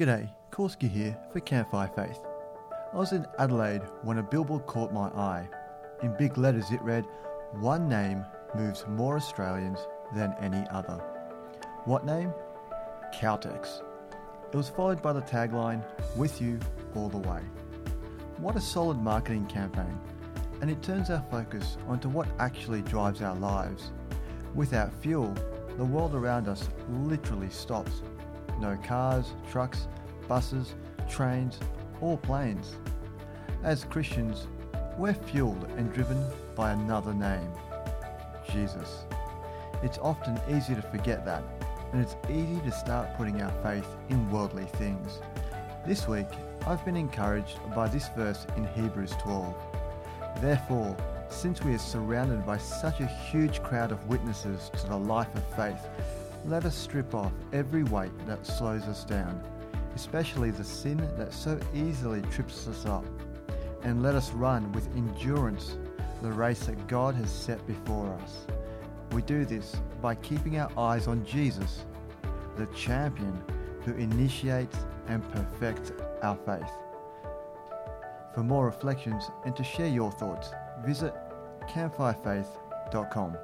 G'day, Korski here for Campfire Faith. I was in Adelaide when a billboard caught my eye. In big letters it read, One name moves more Australians than any other. What name? Caltex. It was followed by the tagline, With you all the way. What a solid marketing campaign, and it turns our focus onto what actually drives our lives. Without fuel, the world around us literally stops. No cars, trucks, buses, trains, or planes. As Christians, we're fueled and driven by another name Jesus. It's often easy to forget that, and it's easy to start putting our faith in worldly things. This week, I've been encouraged by this verse in Hebrews 12. Therefore, since we are surrounded by such a huge crowd of witnesses to the life of faith, let us strip off every weight that slows us down, especially the sin that so easily trips us up, and let us run with endurance the race that God has set before us. We do this by keeping our eyes on Jesus, the champion who initiates and perfects our faith. For more reflections and to share your thoughts, visit campfirefaith.com.